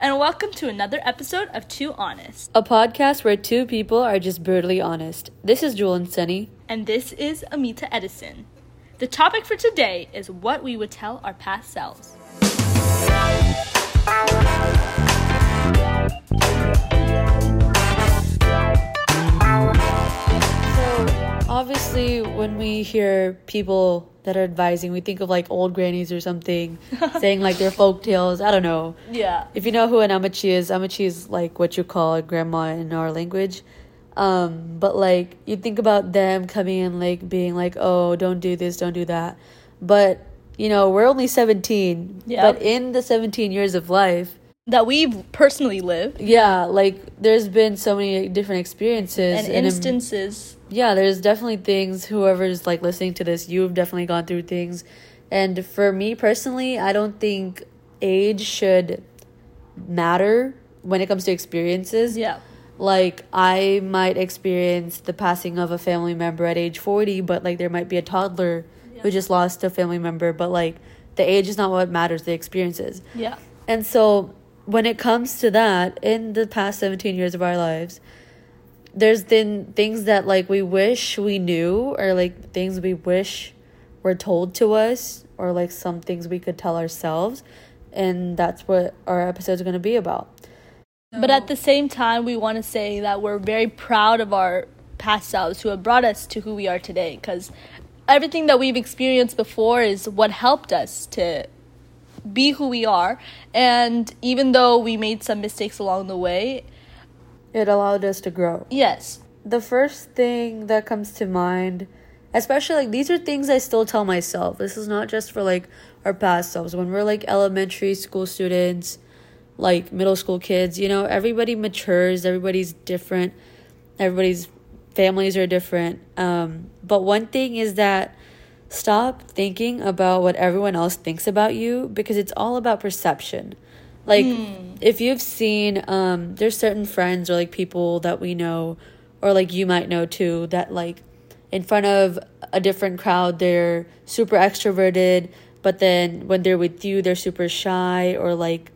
and welcome to another episode of Too Honest. A podcast where two people are just brutally honest. This is Julian Sunny. And this is Amita Edison. The topic for today is what we would tell our past selves. So, obviously, when we hear people that are advising, we think of like old grannies or something saying like their folk tales. I don't know. Yeah. If you know who an ammachi is, ammachi is like what you call a grandma in our language. Um, but like you think about them coming in like being like, oh, don't do this, don't do that. But you know, we're only 17. Yeah. But in the 17 years of life, That we've personally lived yeah, like there's been so many different experiences and im- instances. yeah, there's definitely things. Whoever's like listening to this, you've definitely gone through things. And for me personally, I don't think age should matter when it comes to experiences. Yeah. Like I might experience the passing of a family member at age 40, but like there might be a toddler who just lost a family member, but like the age is not what matters, the experiences. Yeah. And so when it comes to that, in the past 17 years of our lives, there's been things that like we wish we knew or like things we wish were told to us or like some things we could tell ourselves. And that's what our episode's going to be about. But at the same time, we want to say that we're very proud of our past selves who have brought us to who we are today because everything that we've experienced before is what helped us to be who we are. And even though we made some mistakes along the way, It allowed us to grow. yes, the first thing that comes to mind especially like these are things i still tell myself. This is not just for like our past selves. When we're like elementary school students like middle school kids you know everybody matures. Everybody's different. Everybody's families are different. Um, but one thing is that stop thinking about what everyone else thinks about you because it's all about perception like if you've seen um there's certain friends or like people that we know or like you might know too that like in front of a different crowd they're super extroverted but then when they're with you they're super shy or like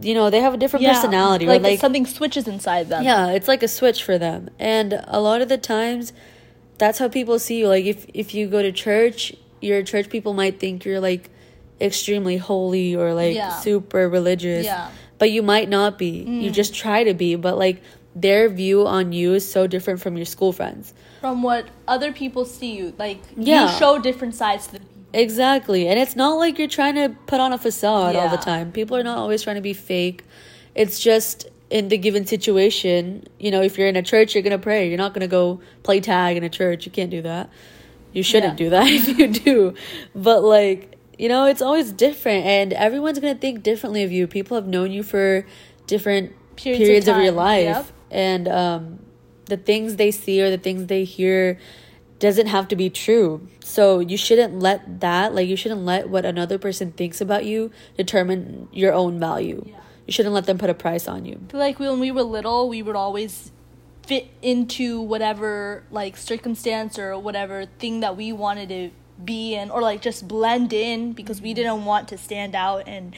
you know they have a different personality like, or like something switches inside them. yeah, it's like a switch for them. And a lot of the times that's how people see you. Like if if you go to church, your church people might think you're like extremely holy or like Yeah. super religious. Yeah. But you might not be. You mm. just try to be, but like their view on you is so different from your school friends. From what other people see you, like Yeah. you show different sides to the people. Exactly. And it's not like you're trying to put on a facade all the time. People are not always trying to be fake. It's just in the given situation, you know, if you're in a church, you're going to pray. You're not going to go play tag in a church. You can't do that. You shouldn't Yeah. do that if you do. But like, you know, it's always different and everyone's going to think differently of you. People have known you for different Periods periods, of of, your life. Yep. And um the things they see or the things they hear doesn't have to be true. So you shouldn't let that, like, you shouldn't let what another person thinks about you determine your own value. You shouldn't let them put a price on you. Feel like when we were little, we would always fit into whatever like circumstance or whatever thing that we wanted to be in, or like just blend in because we mm-hmm. didn't want to stand out and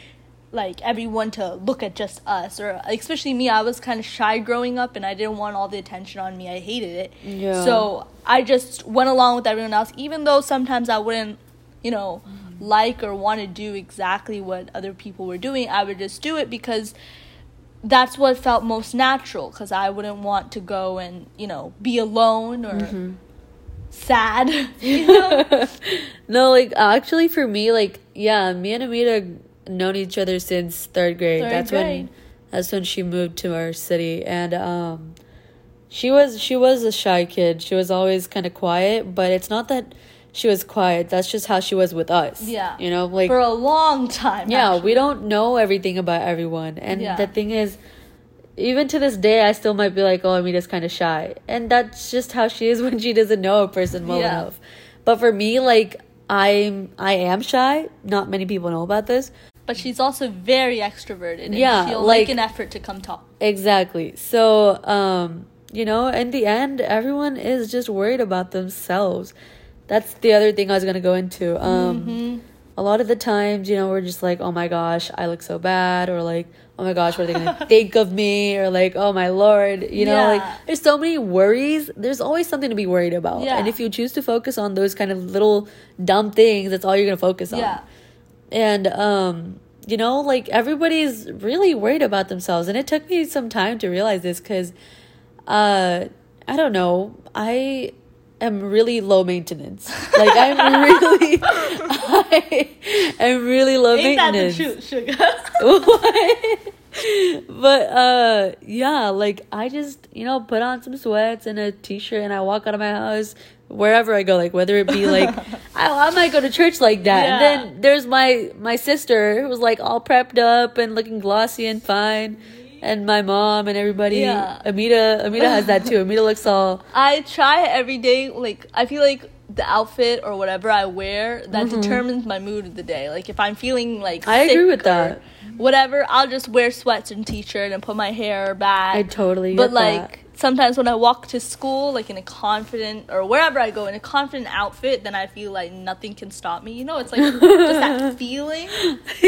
like everyone to look at just us. Or especially me, I was kind of shy growing up and I didn't want all the attention on me. I hated it. Yeah. So I just went along with everyone else, even though sometimes I wouldn't, you know, like or want to do exactly what other people were doing. I would just do it because that's what felt most natural because I wouldn't want to go and you know be alone or Mm-hmm. sad. You know? No, like, actually, for me, like, yeah, me and Amita known each other since third grade. Third that's grade. when that's when she moved to our city and um she was she was a shy kid. She was always kind of quiet, but it's not that she was quiet. That's just how she was with us. Yeah. You know, like for a long time. yeah, actually. we don't know everything about everyone. And Yeah. the thing is even to this day I still might be like, "Oh, Amita's kind of shy." And that's just how she is when she doesn't know a person well Yeah. enough. But for me, like I'm I am shy. Not many people know about this. but she's also very extroverted. And Yeah, she'll like- make an effort to come talk. Exactly. So, um, you know, in the end, everyone is just worried about themselves. That's the other thing I was gonna go into. Um, Mm-hmm. a lot of the times, you know, we're just like, oh my gosh, I look so bad, or like, oh my gosh, what are they gonna think of me? Or like, oh my lord, you know, Yeah. like there's so many worries. There's always something to be worried about. Yeah. And if you choose to focus on those kind of little dumb things, that's all you're gonna focus on. Yeah. And um, you know, like everybody's really worried about themselves. And it took me some time to realize this because uh I don't know. I am really low maintenance. Like I'm really I am really low Ain't that the maintenance. truth, sugar? But uh yeah like i just you know put on some sweats and a t-shirt and i walk out of my house wherever i go like whether it be like I, I might go to church like that Yeah. and then there's my my sister was like all prepped up and looking glossy and fine and my mom and everybody Yeah. amita amita has that too amita looks all I try every day. Like I feel like the outfit or whatever I wear that determines my mood of the day. Like if I'm feeling like Mm-hmm. I agree with that. Whatever, I'll just wear sweats and t-shirt and put my hair back. i totally but like that. Sometimes when I walk to school, like in a confident or wherever I go in a confident outfit, then I feel like nothing can stop me. You know, it's like just that feeling.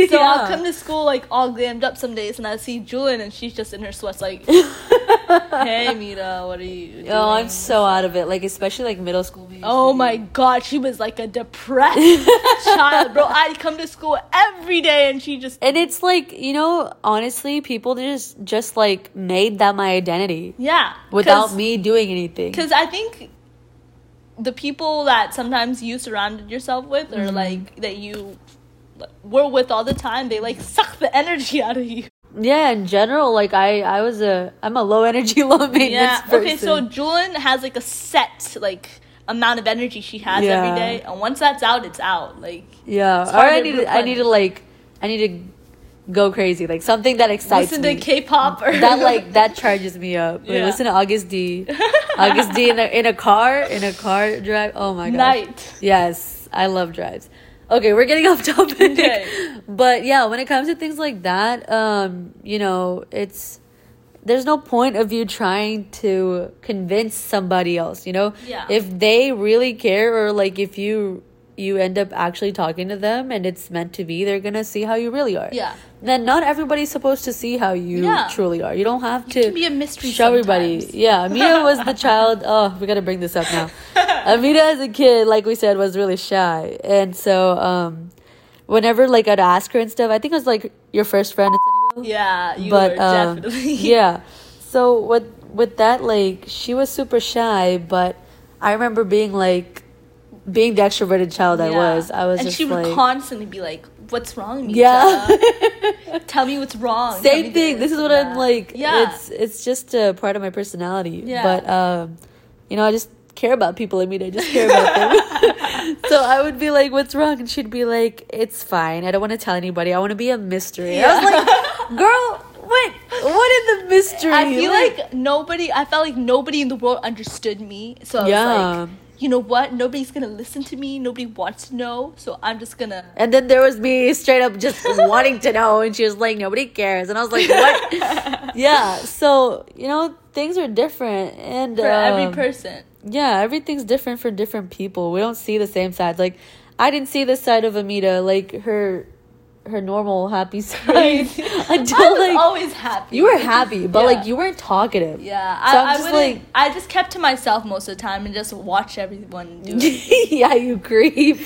So I'll come to school like all glammed up some days, and I see Julian, and she's just in her sweats, like, "Hey, Mita, what are you?" Doing? oh i'm so out of it like especially like middle school Oh my god, she was like a depressed child, bro. I'd come to school every day, and she just And it's like, you know, honestly, people just just like made that my identity yeah, without me doing anything. Because I think the people that sometimes you surrounded yourself with, or Mm-hmm. like that you were with all the time, they like suck the energy out of you. Yeah, in general, like I I was a I'm a low energy, low maintenance Yeah. person. Okay, so Julian has like a set like amount of energy she has Yeah. every day, and once that's out, it's out. Like yeah, or I need to, I need to like I need to go crazy, like something that excites me. listen me. to K-pop or that like that charges me up. Like, Yeah. listen to Agust D. Agust D in a in a car in a car drive. Oh my god. night. Yes, I love drives. Okay, we're getting off topic. Okay. But yeah, when it comes to things like that, um, you know, it's there's no point of you trying to convince somebody else, you know? Yeah. If they really care or like if you you end up actually talking to them and it's meant to be, they're to see how you really are. Yeah. Then not everybody's supposed to see how you Yeah. truly are. You don't have You to be a mystery show everybody. Yeah, Amita was the child. Oh, we gotta bring this up now. Amita, as a kid, like we said, was really shy, and so um, whenever like I'd ask her and stuff, I think it was like your first friend. Yeah, you but were um, definitely. yeah. So with with that, like she was super shy, but I remember being like, being the extroverted child I was. I was and she would like, constantly be like, "What's wrong, Mita? yeah. Tell me what's wrong." Same thing this is what Yeah. i'm like Yeah, it's it's just a part of my personality Yeah. but um you know i just care about people i mean i just care about them so i would be like what's wrong and she'd be like it's fine i don't want to tell anybody i want to be a mystery i was like girl what what is the mystery I feel like nobody. I felt like nobody in the world understood me. So I was Yeah. like, you know what? Nobody's gonna listen to me. Nobody wants to know. So I'm just gonna. and then there was me straight up just wanting to know and she was like nobody cares and i was like what yeah so you know things are different and For every um, person. yeah, everything's different for different people. We don't see the same sides. Like I didn't see this side of Amita, like her her normal happy side until I was like always happy. you were happy, but Yeah. like you weren't talkative. Yeah, So I, I'm I just like- I just kept to myself most of the time and just watched everyone do it. yeah, you creep.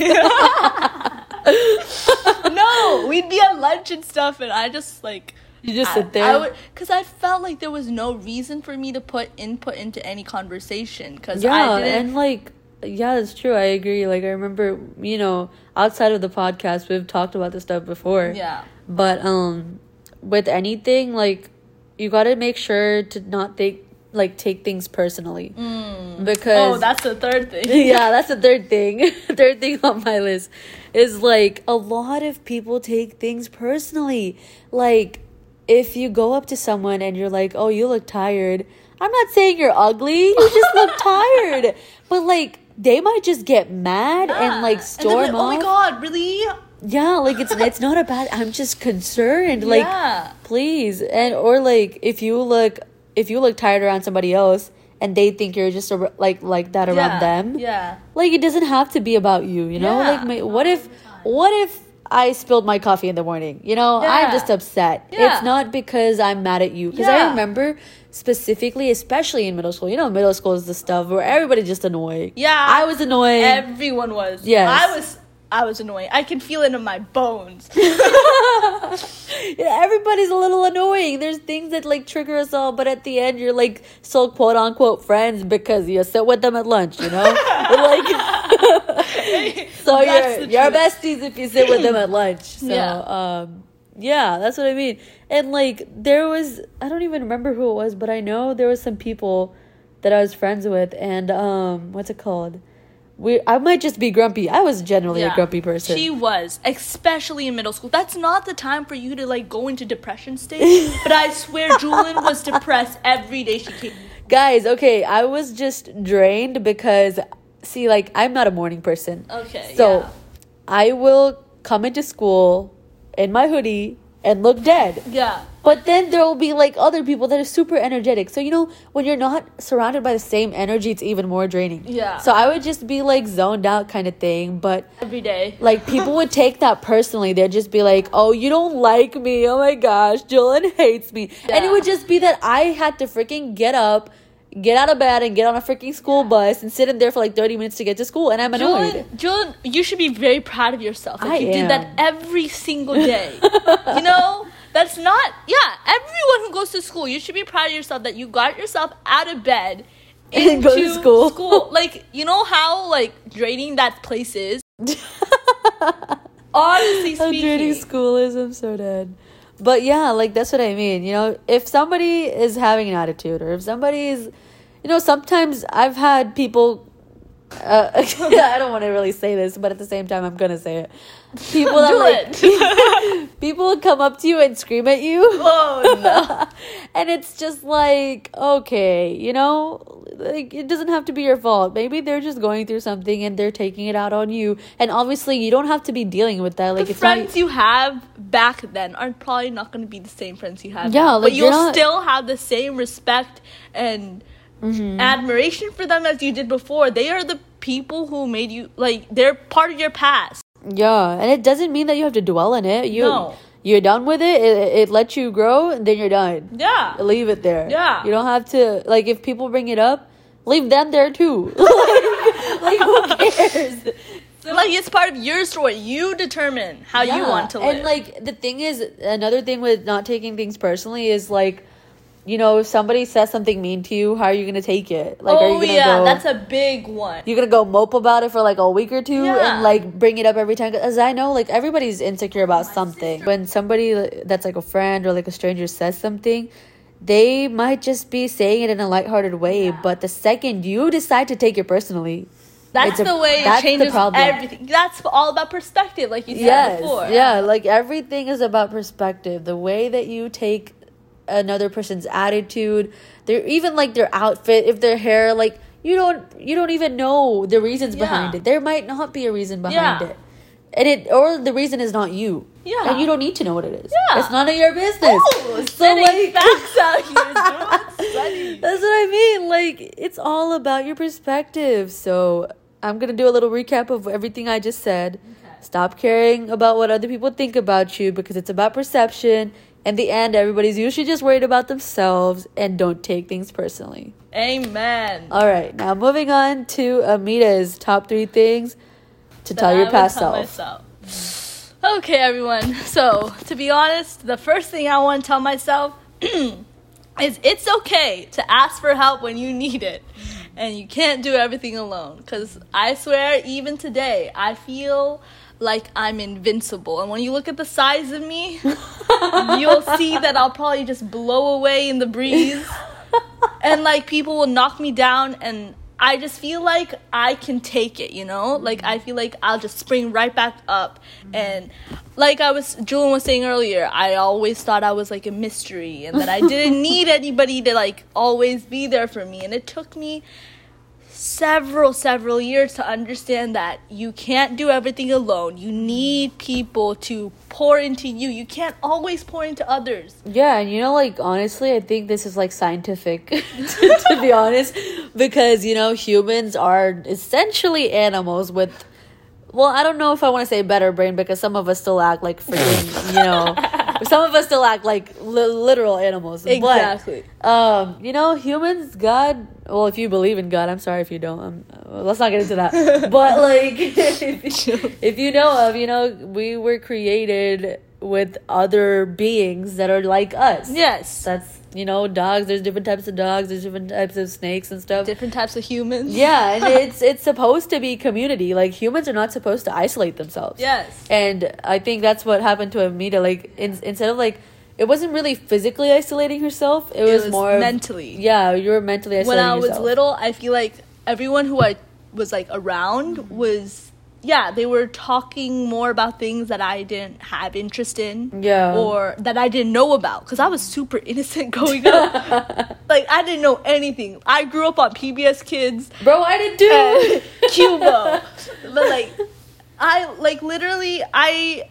no, we'd be at lunch and stuff, and I just like. you just I- sit there. I would, cause I felt like there was no reason for me to put input into any conversation. Cause yeah, I didn't. and like yeah, it's true. I agree. Like I remember, you know, outside of the podcast, we've talked about this stuff before. yeah. But um with anything like you got to make sure to not take like take things personally. Because Oh, that's the third thing. yeah, that's the third thing. third thing on my list is like a lot of people take things personally. Like if you go up to someone and you're like, "Oh, you look tired." I'm not saying you're ugly. You just look tired. But like they might just get mad and like storm like, Oh my god, really? Yeah, like it's it's not a bad. I'm just concerned. Like yeah. please and or like if you look if you look tired around somebody else and they think you're just a, like like that around yeah. them Yeah. like it doesn't have to be about you you know Yeah. like ma- what if what if I spilled my coffee in the morning. You know, Yeah. I'm just upset. Yeah. It's not because I'm mad at you. Because I remember specifically, especially in middle school, you know, middle school is the stuff where everybody's just annoying. Yeah. I was annoying. Everyone was. Yes. I was. I was annoying. I can feel it in my bones. Yeah, everybody's a little annoying. There's things that like trigger us all, but at the end, you're like so quote unquote friends because you sit with them at lunch, you know? like, so That's you're, you're besties if you sit with them at lunch. So, Yeah. um, yeah, that's what I mean. And like, there was, I don't even remember who it was, but I know there was some people that I was friends with, and um, what's it called? We, I might just be grumpy. I was generally a grumpy person. She was, especially in middle school. That's not the time for you to like go into depression stage. but I swear, Julian was depressed every day she came. Guys, okay, I was just drained because see, like I'm not a morning person. Okay. So yeah. I will come into school in my hoodie and look dead. Yeah. But then there will be like other people that are super energetic. So you know, when you're not surrounded by the same energy, it's even more draining. Yeah. So I would just be like zoned out kind of thing, but Every day. like people would take that personally. They'd just be like, "Oh, you don't like me. Oh my gosh, Julian hates me." And it would just be that I had to freaking get up, get out of bed, and get on a freaking school bus and sit in there for like thirty minutes to get to school, and I'm annoyed. Julian, Julian, you should be very proud of yourself. Like I you did that every single day. you know, that's not. Yeah, everyone who goes to school, you should be proud of yourself that you got yourself out of bed And go to into school. Like you know how like draining that place is. Honestly How draining speaking, school is. I'm so dead. But yeah, like that's what I mean. You know, if somebody is having an attitude, or if somebody is, you know, sometimes I've had people. Uh, I don't want to really say this, but at the same time, I'm gonna say it. People that like people come up to you and scream at you. oh no. and it's just like, okay, you know, like it doesn't have to be your fault. Maybe they're just going through something and they're taking it out on you. And obviously, you don't have to be dealing with that. Like the it's not friends you have back then are probably not going to be the same friends you have Yeah, like, but you'll not- still have the same respect and Mm-hmm. admiration for them as you did before. They are the people who made you like they're part of your past. Yeah, and it doesn't mean that you have to dwell in it. You No. you're done with it. It, it lets you grow, and then you're done. Yeah. Leave it there. Yeah. you don't have to like if people bring it up, leave them there too. like who cares? So, like it's part of your story. You determine how you want to live. And like the thing is, another thing with not taking things personally is like, you know, if somebody says something mean to you, how are you gonna take it? Like, are you oh gonna yeah, go? that's a big one. you're gonna go mope about it for like a week or two Yeah. and like bring it up every time as i know like everybody's insecure about something when somebody that's like a friend or like a stranger says something they might just be saying it in a lighthearted way but the second you decide to take it personally That's a- the way it the changes problem. everything. That's all about perspective, like you said yes before. yeah like everything is about perspective the way that you take another person's attitude their even like their outfit if their hair like you don't you don't even know the reasons behind it there might not be a reason behind Yeah. it and it or the reason is not you Yeah. and you don't need to know what it is Yeah. it's none of your business Oh, so like facts out here. that's what I mean. Like, it's all about your perspective. So, I'm going to do a little recap of everything I just said. Stop caring about what other people think about you because it's about perception. In the end, everybody's usually just worried about themselves and don't take things personally. Amen. All right, now moving on to Amita's top three things to that tell I your would past self. Okay, everyone. So, to be honest, the first thing I want to tell myself is it's okay to ask for help when you need it. And you can't do everything alone. Because I swear, even today, I feel like I'm invincible. And when you look at the size of me, you'll see that I'll probably just blow away in the breeze and like people will knock me down and I just feel like I can take it, you know? Like I feel like I'll just spring right back up mm-hmm. and like I was Julian was saying earlier, I always thought I was like a mystery and that I didn't need anybody to like always be there for me and it took me several several years to understand that you can't do everything alone. You need people to pour into you. You can't always pour into others. Yeah, and you know, like honestly, I think this is like scientific to, to be honest, because you know humans are essentially animals with well, I don't know if I want to say better brain because some of us still act like freaking, you know, some of us still act like li- literal animals. Exactly. But, um, you know, humans, God. Well, if you believe in God, I'm sorry if you don't. Um, let's not get into that. but like, if, if you know of, you know, we were created with other beings that are like us. Yes. That's you know, dogs. There's different types of dogs. There's different types of snakes and stuff. Different types of humans. Yeah, and it's it's supposed to be community. Like humans are not supposed to isolate themselves. Yes. And I think that's what happened to Amita. Like in, instead of like, it wasn't really physically isolating herself. It, It was, was more of- mentally. yeah, you were mentally when isolating I was yourself. little, I feel like everyone who I was like around was yeah, they were talking more about things that I didn't have interest in. Yeah. Or that I didn't know about because I was super innocent growing up. like I didn't know anything. I grew up on PBS Kids Bro, I did too. and Qubo. but like I like literally I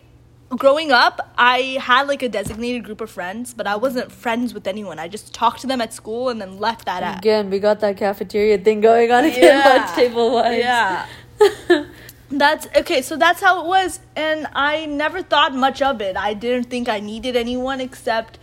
growing up I had like a designated group of friends, but I wasn't friends with anyone. I just talked to them at school and then left that at. Again, we got that cafeteria thing going on again. Yeah. Lunch table wise. Yeah. That's okay, so that's how it was, and I never thought much of it. I didn't think I needed anyone except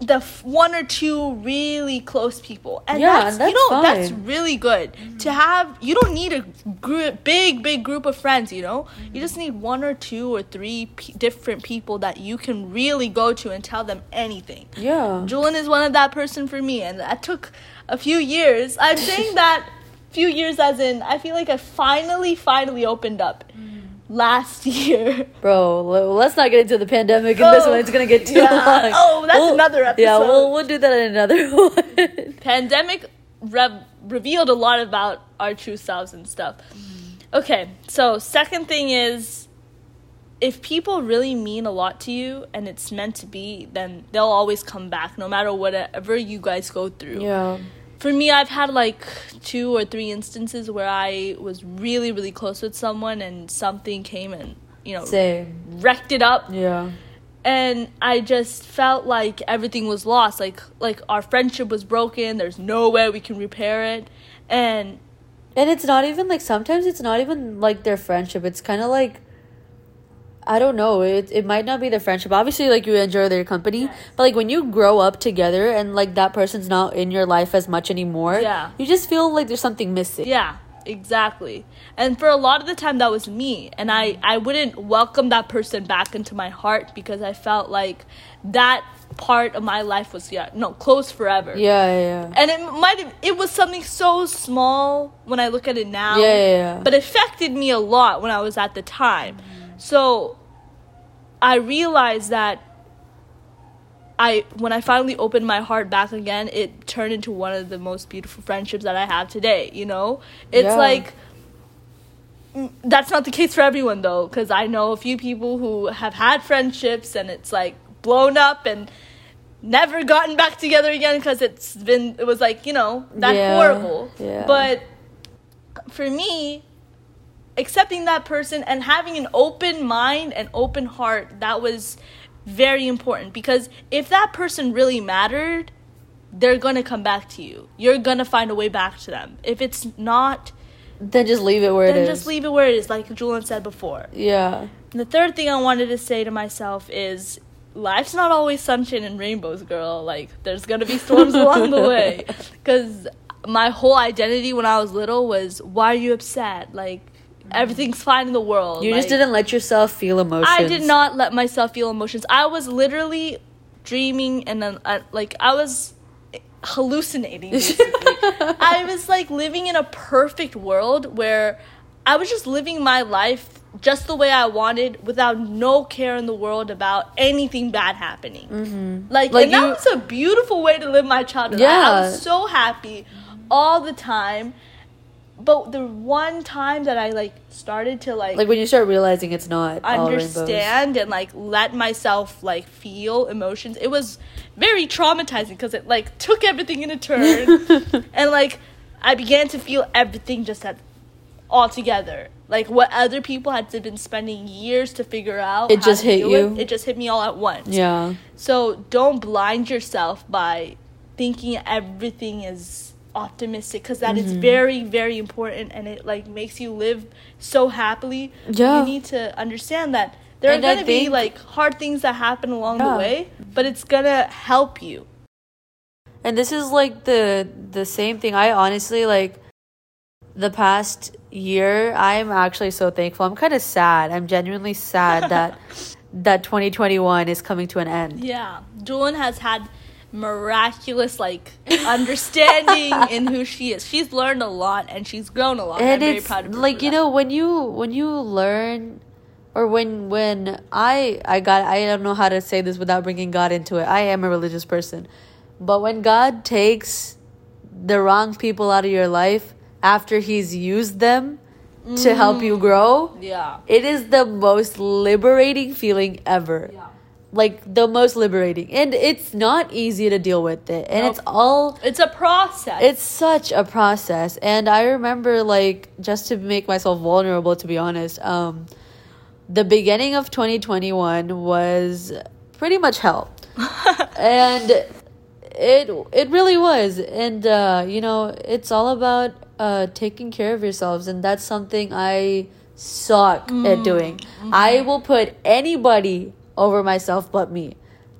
the f- one or two really close people, and Yeah, that's, that's you know that's really good to mm-hmm. have. You don't need a gr- big big group of friends, you know. You mm-hmm. just need one or two or three p- different people that you can really go to and tell them anything. Yeah. Julian is one of that person for me, and that took a few years. I'm saying that few years as in I feel like I finally, finally opened up mm. last year. Bro, let's not get into the pandemic and this Oh, one. It's gonna get too yeah. long. Oh, that's another episode. Yeah, episode. we'll we'll do that in another one. Pandemic rev- revealed a lot about our true selves and stuff. Mm-hmm. Okay, so second thing is if people really mean a lot to you and it's meant to be, then they'll always come back no matter whatever you guys go through. yeah. For me, I've had like two or three instances where I was really, really close with someone and something came and, you know, Same. wrecked it up. Yeah. And I just felt like everything was lost. Like, like our friendship was broken. There's no way we can repair it. And And it's not even like sometimes it's not even like their friendship. It's kind of like I don't know. It it might not be the friendship. Obviously, like you enjoy their company, but like when you grow up together and like that person's not in your life as much anymore, Yeah. you just feel like there's something missing. yeah, exactly. And for a lot of the time, that was me. And I, I wouldn't welcome that person back into my heart because I felt like that part of my life was, yeah, no, closed forever. Yeah, yeah, yeah. and it might have it was something so small when i look at it now Yeah, yeah, yeah. but affected me a lot when i was at the time so i realized that i when i finally opened my heart back again it turned into one of the most beautiful friendships that i have today you know it's Yeah. like mm, that's not the case for everyone though because i know a few people who have had friendships and it's like blown up and never gotten back together again because it's been it was like you know that Yeah, horrible yeah. but for me accepting that person and having an open mind and open heart that was very important because if that person really mattered they're gonna come back to you you're gonna find a way back to them if it's not Then just leave it where it then just leave it where it is like julian said before Yeah. and the third thing I wanted to say to myself is life's not always sunshine and rainbows, girl. Like, there's gonna be storms along the way. Because my whole identity when I was little was, why are you upset? Like, everything's fine in the world. You just didn't let yourself feel emotions. I did not let myself feel emotions. I was literally dreaming and then, uh, like, I was hallucinating. I was like living in a perfect world where I was just living my life just the way I wanted without no care in the world about anything bad happening. Mm-hmm. Like, Like and that was a beautiful way to live my childhood. I- I, was so happy all the time. But the one time that I like started to like, Like when you start realizing it's not all understand and like let myself like feel emotions, it was very traumatizing because it like took everything in a turn and like I began to feel everything just at all together. Like what other people had been spending years to figure out. It just hit you. with, it just hit me all at once. Yeah. So don't blind yourself by thinking everything is optimistic because that Mm-hmm. is very very important and it like makes you live so happily Yeah. you need to understand that there And are gonna be like hard things that happen along Yeah. the way but it's gonna help you And this is like the the same thing. I honestly like the past year. I'm actually so thankful. I'm kind of sad. I'm genuinely sad that that 2021 is coming to an end. yeah Julian has had miraculous like understanding in who she is. She's learned a lot and she's grown a lot and i'm very it's proud of her like you that. know when you when you learn or when when i i got i don't know how to say this without bringing god into it. I am a religious person. But when god takes the wrong people out of your life after he's used them to help you mm. grow yeah. it is the most liberating feeling ever. Yeah like the most liberating. And it's not easy to deal with it. And Nope. it's all it's a process. It's such a process. And i remember like just to make myself vulnerable to be honest um the beginning of 2021 was pretty much hell. And it it really was. And uh you know it's all about uh taking care of yourselves. And that's something i suck at doing. I will put anybody over myself but me.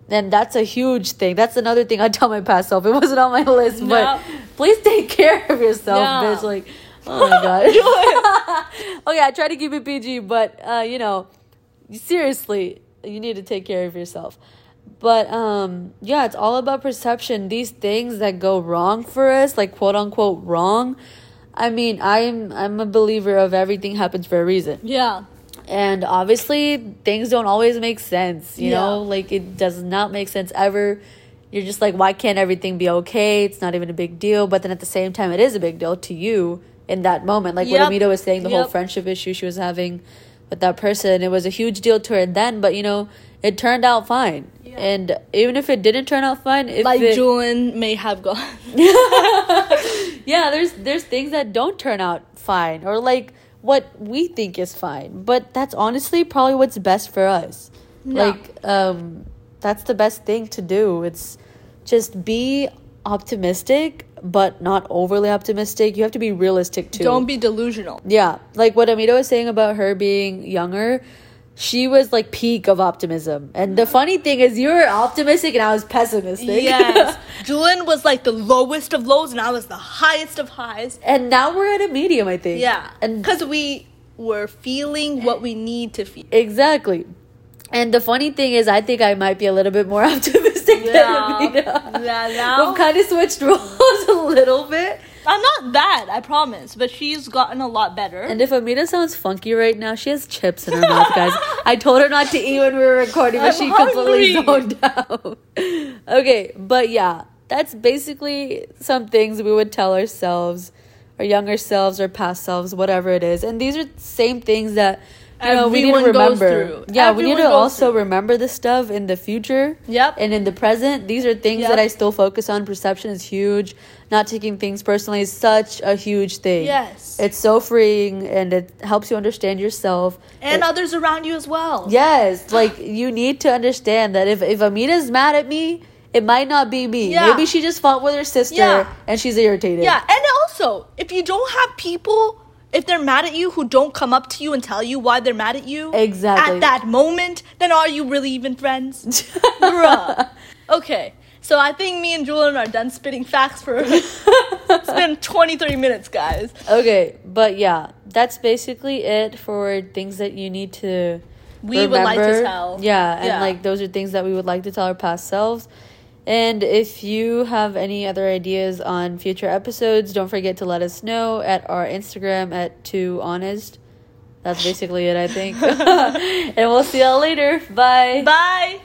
And that's a huge thing. That's another thing i tell my past self. It wasn't on my list but please take care of yourself Yeah. bitch. Like oh my god. Okay i try to keep it pg but uh you know seriously you need to take care of yourself. But um yeah it's all about perception. These things that go wrong for us like quote unquote wrong i mean i'm i'm a believer of everything happens for a reason. Yeah and obviously things don't always make sense you Yeah. know? Like it does not make sense ever. You're just like why can't everything be okay? It's not even a big deal. But then at the same time it is a big deal to you in that moment. Like Yep. what amita was saying the whole friendship issue she was having with that person it was a huge deal to her then. But you know it turned out fine. Yeah. and even if it didn't turn out fine if like it, Julian may have gone. Yeah there's there's things that don't turn out fine. Or like what we think is fine but that's honestly probably what's best for us. Yeah. like um that's the best thing to do. It's just be optimistic but not overly optimistic. You have to be realistic too. Don't be delusional. Yeah. Like what amita was saying about her being younger she was like peak of optimism and the funny thing is you were optimistic and i was pessimistic yes Julian was like the lowest of lows and I was the highest of highs and now we're at a medium i think yeah and because we were feeling what we need to feel Exactly. And the funny thing is, I think I might be a little bit more optimistic Yeah. than Amita. Yeah, now- We've kind of switched roles a little bit. I'm not bad I promise but she's gotten a lot better And if Amita sounds funky right now, she has chips in her mouth, guys. I told her not to eat when we were recording, but I'm she completely hungry. zoned out. okay, but yeah, that's basically some things we would tell ourselves, our younger selves, our past selves, whatever it is. And these are the same things that know we need to Everyone goes remember. through. Yeah, we need to also through. remember this stuff in the future. Yep. And in the present, these are things Yep. that I still focus on. Perception is huge. Not taking things personally is such a huge thing. yes It's so freeing and it helps you understand yourself. and It- others around you as well yes, like you need to understand that if if Amita's mad at me, it might not be me. Yeah. Maybe she just fought with her sister Yeah. and she's irritated. Yeah, and also, if you don't have people, if they're mad at you who don't come up to you and tell you why they're mad at you Exactly. at that moment, then are you really even friends? Bruh. Okay, so I think me and Julian are done spitting facts for. it's been 23 minutes, guys. Okay, but yeah, that's basically it for things that you need to We would like to tell. Yeah, and Yeah. like those are things that we would like to tell our past selves. And if you have any other ideas on future episodes, don't forget to let us know at our Instagram at too honest. That's basically it, I think. and we'll see y'all later. Bye. Bye.